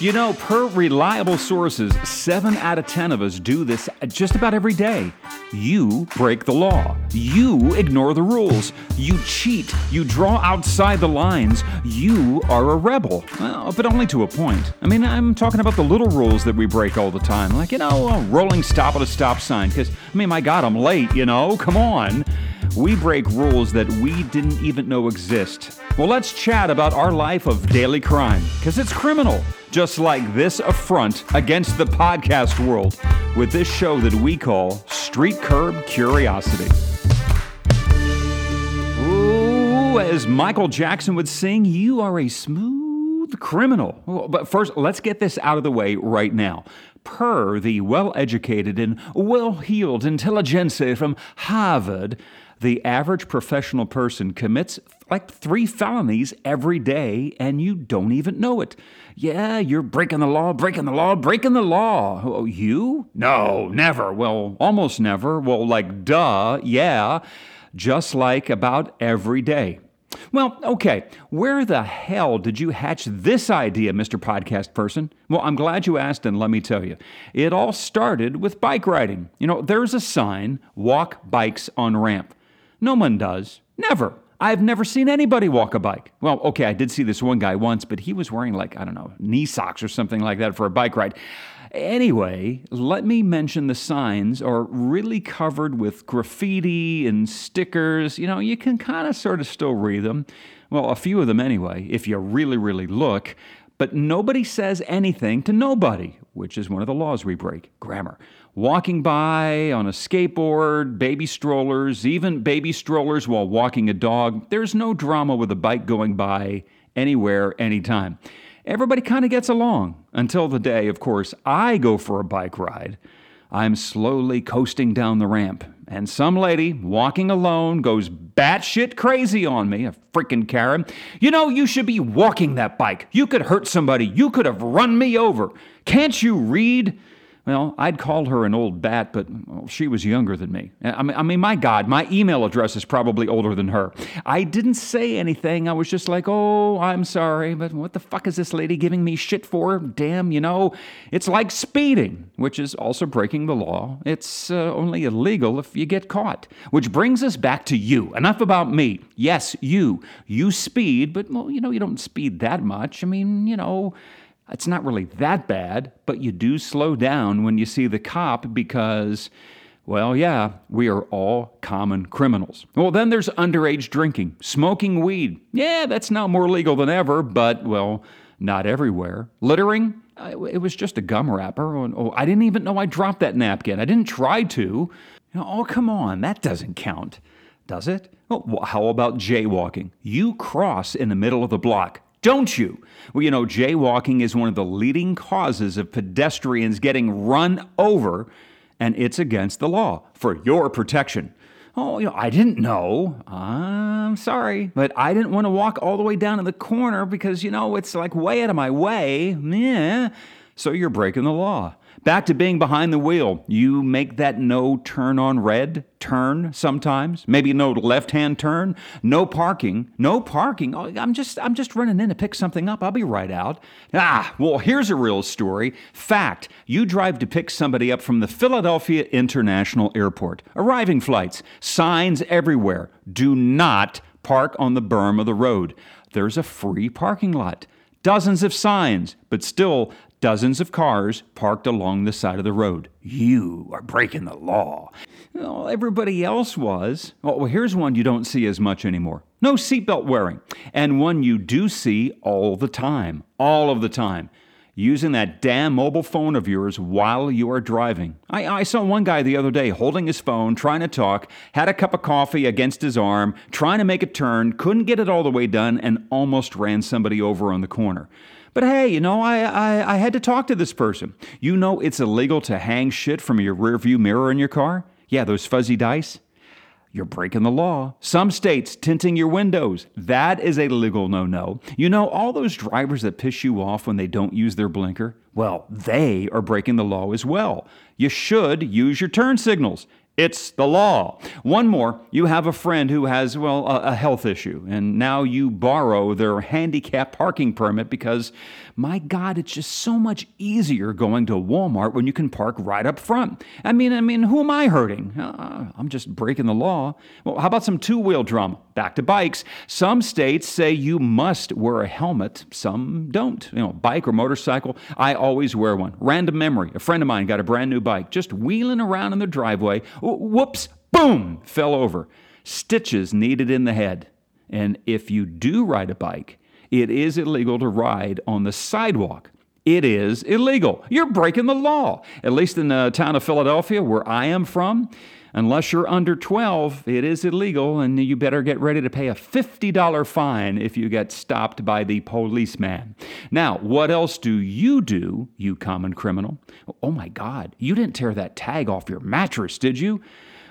You know, per reliable sources, 7 out of 10 of us do this just about every day. You break the law. You ignore the rules. You cheat. You draw outside the lines. You are a rebel. Well, but only to a point. I mean, I'm talking about the little rules that we break all the time. Like, you know, a rolling stop at a stop sign. Because, I mean, my God, I'm late, you know? Come on. We break rules that we didn't even know exist. Well, let's chat about our life of daily crime. Because it's criminal just like this affront against the podcast world with this show that we call Street Curb Curiosity. Ooh, as Michael Jackson would sing, you are a smooth criminal. But first, let's get this out of the way right now. Per the well educated and well heeled intelligentsia from Harvard, the average professional person commits like three felonies every day and you don't even know it. Yeah, you're breaking the law, breaking the law, breaking the law. Oh, you? No, never. Well, almost never. Well, like, duh, yeah. Just like about every day. Well, okay, where the hell did you hatch this idea, Mr. Podcast Person? Well, I'm glad you asked, and let me tell you. It all started with bike riding. You know, there's a sign walk bikes on ramp. No one does. Never. I've never seen anybody walk a bike. Well, okay, I did see this one guy once, but he was wearing like, I don't know, knee socks or something like that for a bike ride. Anyway, let me mention the signs are really covered with graffiti and stickers. You know, you can kind of sort of still read them. Well, a few of them anyway, if you really, really look. But nobody says anything to nobody, which is one of the laws we break grammar walking by on a skateboard, baby strollers, even baby strollers while walking a dog. There's no drama with a bike going by anywhere, anytime. Everybody kind of gets along until the day, of course, I go for a bike ride. I'm slowly coasting down the ramp, and some lady walking alone goes batshit crazy on me, a freaking Karen. You know, you should be walking that bike. You could hurt somebody. You could have run me over. Can't you read? Well, I'd call her an old bat, but she was younger than me. I mean, I mean, my God, my email address is probably older than her. I didn't say anything. I was just like, oh, I'm sorry, but what the fuck is this lady giving me shit for? Damn, you know, it's like speeding, which is also breaking the law. It's uh, only illegal if you get caught. Which brings us back to you. Enough about me. Yes, you. You speed, but, well, you know, you don't speed that much. I mean, you know, it's not really that bad, but you do slow down when you see the cop because, well, yeah, we are all common criminals. Well, then there's underage drinking, smoking weed. Yeah, that's now more legal than ever, but, well, not everywhere. Littering, uh, it was just a gum wrapper. Oh, oh, I didn't even know I dropped that napkin. I didn't try to. Oh, come on, that doesn't count, does it? Oh, how about jaywalking? You cross in the middle of the block. Don't you? Well, you know, jaywalking is one of the leading causes of pedestrians getting run over, and it's against the law for your protection. Oh, you know, I didn't know. I'm sorry, but I didn't want to walk all the way down to the corner because, you know, it's like way out of my way. Yeah. So you're breaking the law. Back to being behind the wheel. You make that no turn on red turn sometimes. Maybe no left-hand turn. No parking. No parking. Oh, I'm just I'm just running in to pick something up. I'll be right out. Ah, well, here's a real story. Fact, you drive to pick somebody up from the Philadelphia International Airport. Arriving flights, signs everywhere. Do not park on the berm of the road. There's a free parking lot dozens of signs, but still dozens of cars parked along the side of the road. You are breaking the law. Well, everybody else was. Oh, well, here's one you don't see as much anymore no seatbelt wearing, and one you do see all the time, all of the time. Using that damn mobile phone of yours while you are driving. I, I saw one guy the other day holding his phone, trying to talk, had a cup of coffee against his arm, trying to make a turn, couldn't get it all the way done, and almost ran somebody over on the corner. But hey, you know, I, I, I had to talk to this person. You know it's illegal to hang shit from your rearview mirror in your car? Yeah, those fuzzy dice. You're breaking the law. Some states tinting your windows. That is a legal no no. You know, all those drivers that piss you off when they don't use their blinker? Well, they are breaking the law as well. You should use your turn signals. It's the law. One more, you have a friend who has, well, a, health issue, and now you borrow their handicap parking permit because, my God, it's just so much easier going to Walmart when you can park right up front. I mean, I mean, who am I hurting? Uh, I'm just breaking the law. Well, how about some two-wheel drama? Back to bikes. Some states say you must wear a helmet. Some don't. You know, bike or motorcycle. I always wear one. Random memory. A friend of mine got a brand new bike, just wheeling around in the driveway whoops, boom, fell over. Stitches needed in the head. And if you do ride a bike, it is illegal to ride on the sidewalk. It is illegal. You're breaking the law. At least in the town of Philadelphia, where I am from, unless you're under 12, it is illegal, and you better get ready to pay a $50 fine if you get stopped by the policeman. Now, what else do you do, you common criminal? Oh my God, you didn't tear that tag off your mattress, did you?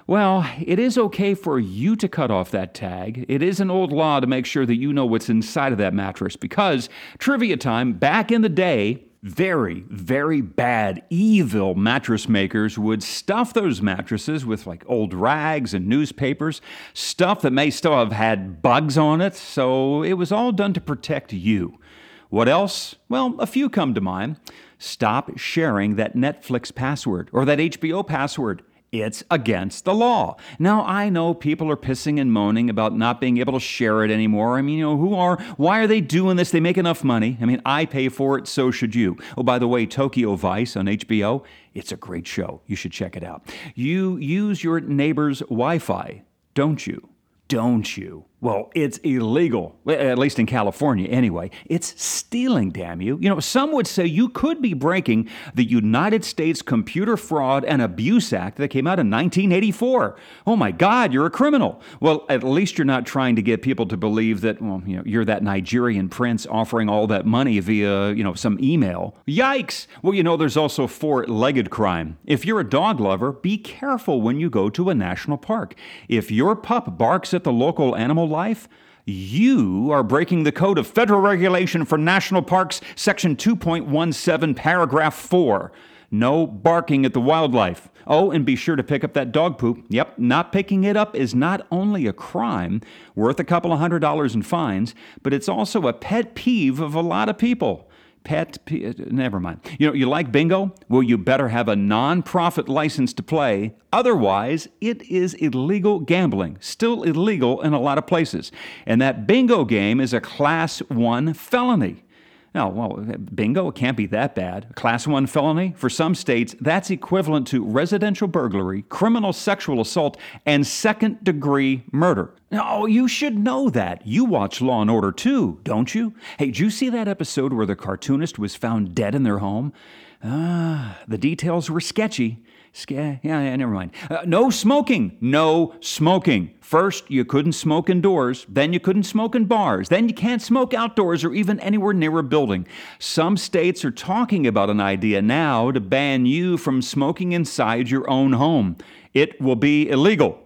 Well, it is okay for you to cut off that tag. It is an old law to make sure that you know what's inside of that mattress because, trivia time, back in the day, very, very bad, evil mattress makers would stuff those mattresses with like old rags and newspapers, stuff that may still have had bugs on it. So it was all done to protect you. What else? Well, a few come to mind. Stop sharing that Netflix password or that HBO password. It's against the law. Now, I know people are pissing and moaning about not being able to share it anymore. I mean, you know, who are, why are they doing this? They make enough money. I mean, I pay for it, so should you. Oh, by the way, Tokyo Vice on HBO, it's a great show. You should check it out. You use your neighbor's Wi Fi, don't you? Don't you? Well, it's illegal, at least in California anyway. It's stealing, damn you. You know, some would say you could be breaking the United States Computer Fraud and Abuse Act that came out in 1984. Oh my God, you're a criminal. Well, at least you're not trying to get people to believe that, well, you know, you're that Nigerian prince offering all that money via, you know, some email. Yikes! Well, you know, there's also four legged crime. If you're a dog lover, be careful when you go to a national park. If your pup barks at the local animal life, you are breaking the Code of Federal Regulation for National Parks, Section 2.17, Paragraph 4. No barking at the wildlife. Oh, and be sure to pick up that dog poop. Yep, not picking it up is not only a crime worth a couple of hundred dollars in fines, but it's also a pet peeve of a lot of people pet uh, never mind. You know you like bingo? Well you better have a non-profit license to play. Otherwise it is illegal gambling. Still illegal in a lot of places. And that bingo game is a class 1 felony now, well, bingo, it can't be that bad. Class 1 felony? For some states, that's equivalent to residential burglary, criminal sexual assault, and second degree murder. Now, you should know that. You watch Law and Order too, don't you? Hey, did you see that episode where the cartoonist was found dead in their home? Ah, the details were sketchy. Yeah, yeah, never mind. Uh, no smoking. No smoking. First, you couldn't smoke indoors. Then, you couldn't smoke in bars. Then, you can't smoke outdoors or even anywhere near a building. Some states are talking about an idea now to ban you from smoking inside your own home. It will be illegal.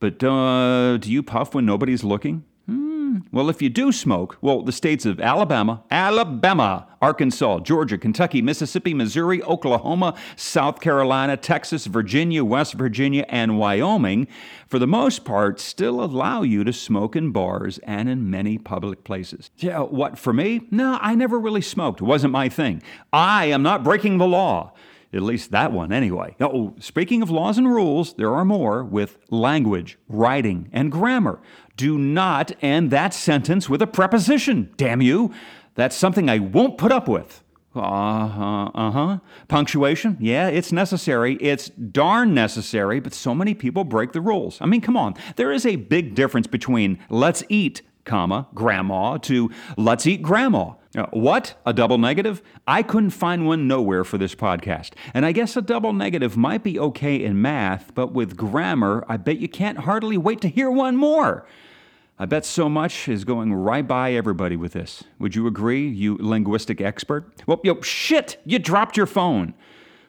But uh, do you puff when nobody's looking? Well, if you do smoke, well, the states of Alabama, Alabama, Arkansas, Georgia, Kentucky, Mississippi, Missouri, Oklahoma, South Carolina, Texas, Virginia, West Virginia, and Wyoming, for the most part, still allow you to smoke in bars and in many public places. Yeah, what for me? No, I never really smoked. It wasn't my thing. I am not breaking the law. At least that one, anyway. Oh, speaking of laws and rules, there are more with language, writing, and grammar. Do not end that sentence with a preposition, damn you. That's something I won't put up with. Uh huh. Uh huh. Punctuation? Yeah, it's necessary. It's darn necessary, but so many people break the rules. I mean, come on. There is a big difference between let's eat, comma, grandma, to let's eat grandma. Uh, what? A double negative? I couldn't find one nowhere for this podcast. And I guess a double negative might be okay in math, but with grammar, I bet you can't hardly wait to hear one more. I bet so much is going right by everybody with this. Would you agree, you linguistic expert? Well, yo, shit, you dropped your phone.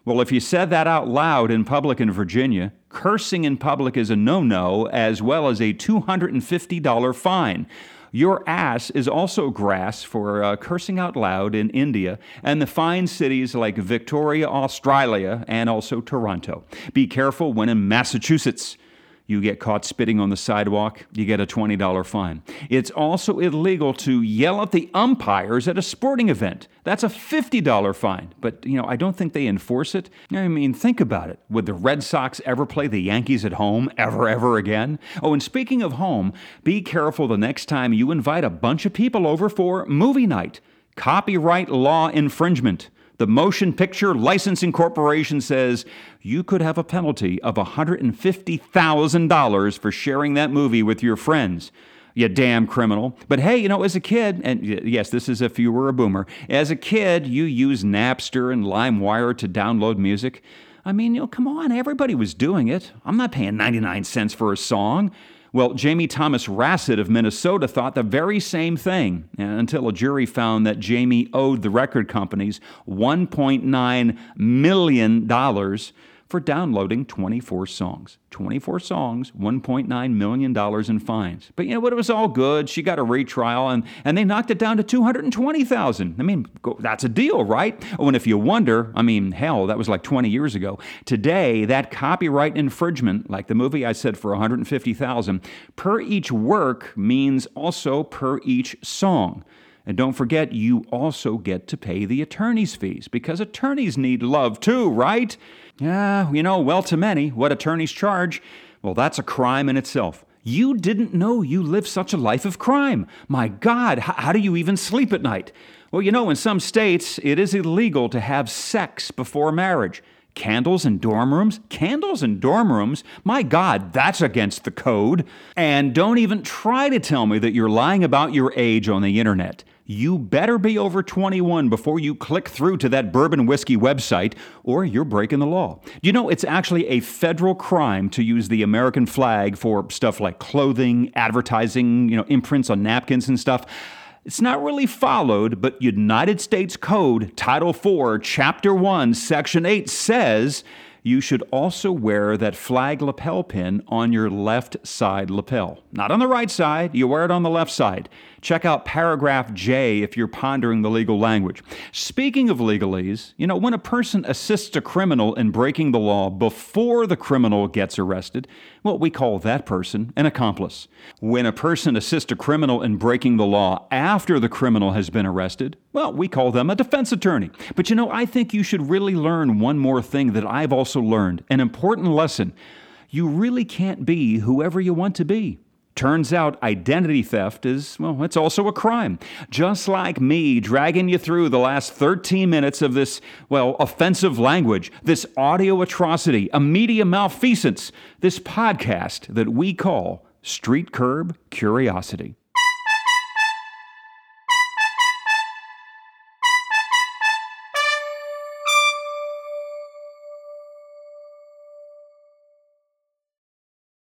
Well, if you said that out loud in public in Virginia, cursing in public is a no no, as well as a $250 fine. Your ass is also grass for uh, cursing out loud in India and the fine cities like Victoria, Australia, and also Toronto. Be careful when in Massachusetts you get caught spitting on the sidewalk, you get a $20 fine. It's also illegal to yell at the umpires at a sporting event. That's a $50 fine. But, you know, I don't think they enforce it. I mean, think about it. Would the Red Sox ever play the Yankees at home ever, ever again? Oh, and speaking of home, be careful the next time you invite a bunch of people over for movie night. Copyright law infringement. The Motion Picture Licensing Corporation says you could have a penalty of $150,000 for sharing that movie with your friends. You damn criminal. But hey, you know, as a kid, and yes, this is if you were a boomer, as a kid, you used Napster and LimeWire to download music. I mean, you know, come on, everybody was doing it. I'm not paying 99 cents for a song. Well, Jamie Thomas Rasset of Minnesota thought the very same thing uh, until a jury found that Jamie owed the record companies $1.9 million for downloading 24 songs. 24 songs, $1.9 million in fines. But you know what? It was all good. She got a retrial and, and they knocked it down to 220000 I mean, that's a deal, right? Oh, and if you wonder, I mean, hell, that was like 20 years ago. Today, that copyright infringement, like the movie I said for 150000 per each work means also per each song. And don't forget, you also get to pay the attorney's fees because attorneys need love too, right? Yeah, you know, well to many, what attorneys charge, well, that's a crime in itself. You didn't know you lived such a life of crime. My God, how do you even sleep at night? Well, you know, in some states, it is illegal to have sex before marriage. Candles in dorm rooms? Candles in dorm rooms? My God, that's against the code. And don't even try to tell me that you're lying about your age on the internet you better be over 21 before you click through to that bourbon whiskey website, or you're breaking the law. You know, it's actually a federal crime to use the American flag for stuff like clothing, advertising, you know, imprints on napkins and stuff. It's not really followed, but United States Code, Title 4, Chapter 1, Section 8 says you should also wear that flag lapel pin on your left side lapel. Not on the right side, you wear it on the left side. Check out paragraph J if you're pondering the legal language. Speaking of legalese, you know, when a person assists a criminal in breaking the law before the criminal gets arrested, well, we call that person an accomplice. When a person assists a criminal in breaking the law after the criminal has been arrested, well, we call them a defense attorney. But you know, I think you should really learn one more thing that I've also learned an important lesson. You really can't be whoever you want to be. Turns out identity theft is, well, it's also a crime. Just like me dragging you through the last 13 minutes of this, well, offensive language, this audio atrocity, a media malfeasance, this podcast that we call Street Curb Curiosity.